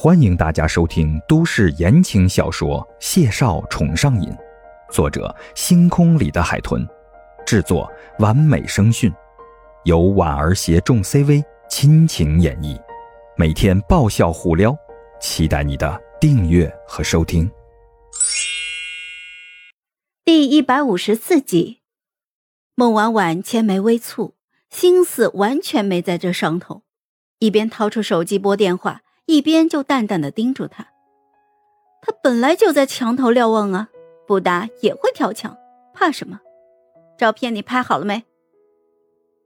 欢迎大家收听都市言情小说《谢少宠上瘾》，作者：星空里的海豚，制作：完美声讯，由婉儿携众 CV 亲情演绎，每天爆笑互撩，期待你的订阅和收听。第一百五十四集，孟婉婉千眉微蹙，心思完全没在这上头，一边掏出手机拨电话。一边就淡淡的叮嘱他：“他本来就在墙头瞭望啊，不打也会跳墙，怕什么？照片你拍好了没？”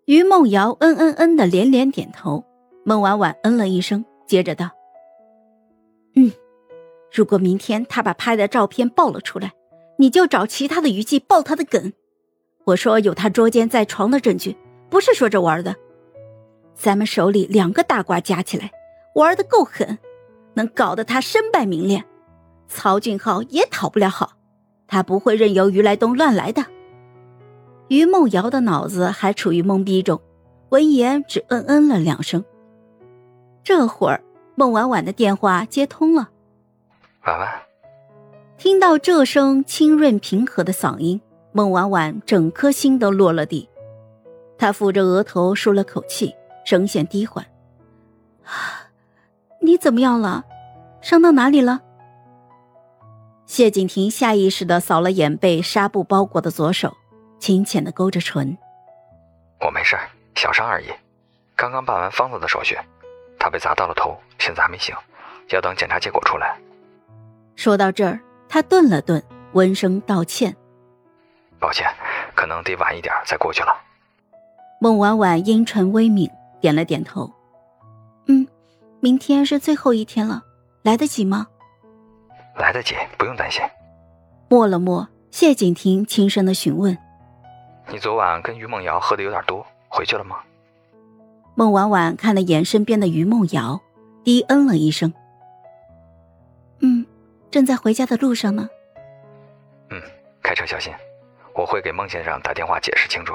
于梦瑶嗯嗯嗯的连连点头。孟婉婉嗯了一声，接着道：“嗯，如果明天他把拍的照片爆了出来，你就找其他的娱记爆他的梗。我说有他捉奸在床的证据，不是说着玩的。咱们手里两个大瓜加起来。”玩的够狠，能搞得他身败名裂，曹俊浩也讨不了好，他不会任由于来东乱来的。于梦瑶的脑子还处于懵逼中，闻言只嗯嗯了两声。这会儿，孟婉婉的电话接通了。婉婉，听到这声清润平和的嗓音，孟婉婉整颗心都落了地，她抚着额头舒了口气，声线低缓。你怎么样了？伤到哪里了？谢景亭下意识的扫了眼被纱布包裹的左手，浅浅的勾着唇。我没事，小伤而已。刚刚办完方子的手续，他被砸到了头，现在还没醒，要等检查结果出来。说到这儿，他顿了顿，温声道歉：“抱歉，可能得晚一点再过去了。”孟婉婉阴唇微抿，点了点头。明天是最后一天了，来得及吗？来得及，不用担心。默了默，谢景亭轻声的询问：“你昨晚跟于梦瑶喝的有点多，回去了吗？”孟婉婉看了眼身边的于梦瑶，低嗯了一声：“嗯，正在回家的路上呢。”“嗯，开车小心，我会给孟先生打电话解释清楚。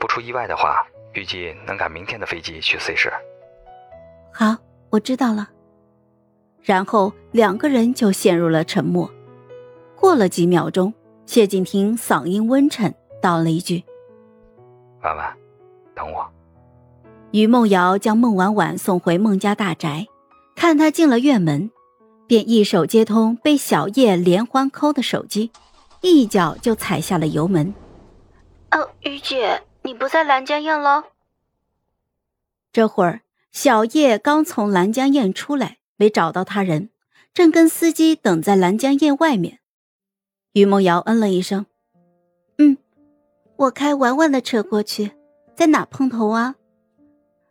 不出意外的话，预计能赶明天的飞机去 C 市。”“好。”我知道了，然后两个人就陷入了沉默。过了几秒钟，谢景亭嗓音温沉，道了一句：“婉婉，等我。”于梦瑶将孟婉婉送回孟家大宅，看她进了院门，便一手接通被小叶连环扣的手机，一脚就踩下了油门。“哦，于姐，你不在兰家宴了？”这会儿。小叶刚从兰江堰出来，没找到他人，正跟司机等在兰江堰外面。于梦瑶嗯了一声：“嗯，我开婉婉的车过去，在哪碰头啊？”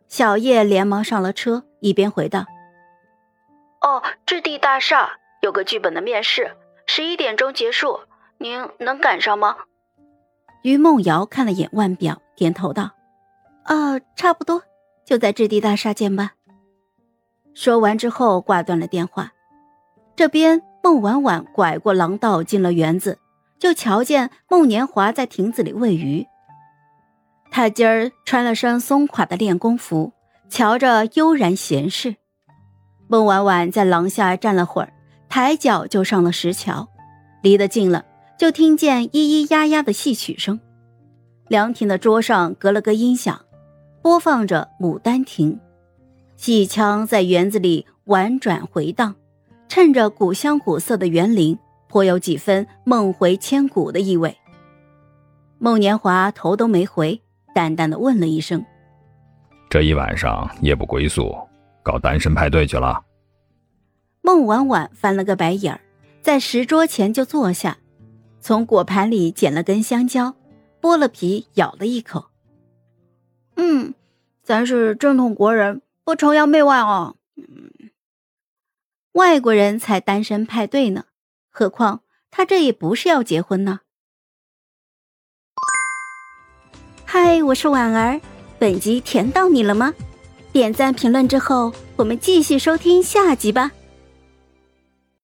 小叶连忙上了车，一边回道：“哦，置地大厦有个剧本的面试，十一点钟结束，您能赶上吗？”于梦瑶看了眼腕表，点头道：“啊，差不多。”就在置地大厦见吧。说完之后挂断了电话。这边孟婉婉拐过廊道进了园子，就瞧见孟年华在亭子里喂鱼。他今儿穿了身松垮的练功服，瞧着悠然闲适。孟婉婉在廊下站了会儿，抬脚就上了石桥。离得近了，就听见咿咿呀呀的戏曲声。凉亭的桌上隔了个音响。播放着《牡丹亭》，戏腔在园子里婉转回荡，衬着古香古色的园林，颇有几分梦回千古的意味。孟年华头都没回，淡淡的问了一声：“这一晚上夜不归宿，搞单身派对去了？”孟婉婉翻了个白眼儿，在石桌前就坐下，从果盘里捡了根香蕉，剥了皮咬了一口。嗯，咱是正统国人，不崇洋媚外哦。嗯，外国人才单身派对呢，何况他这也不是要结婚呢。嗨，我是婉儿，本集甜到你了吗？点赞评论之后，我们继续收听下集吧。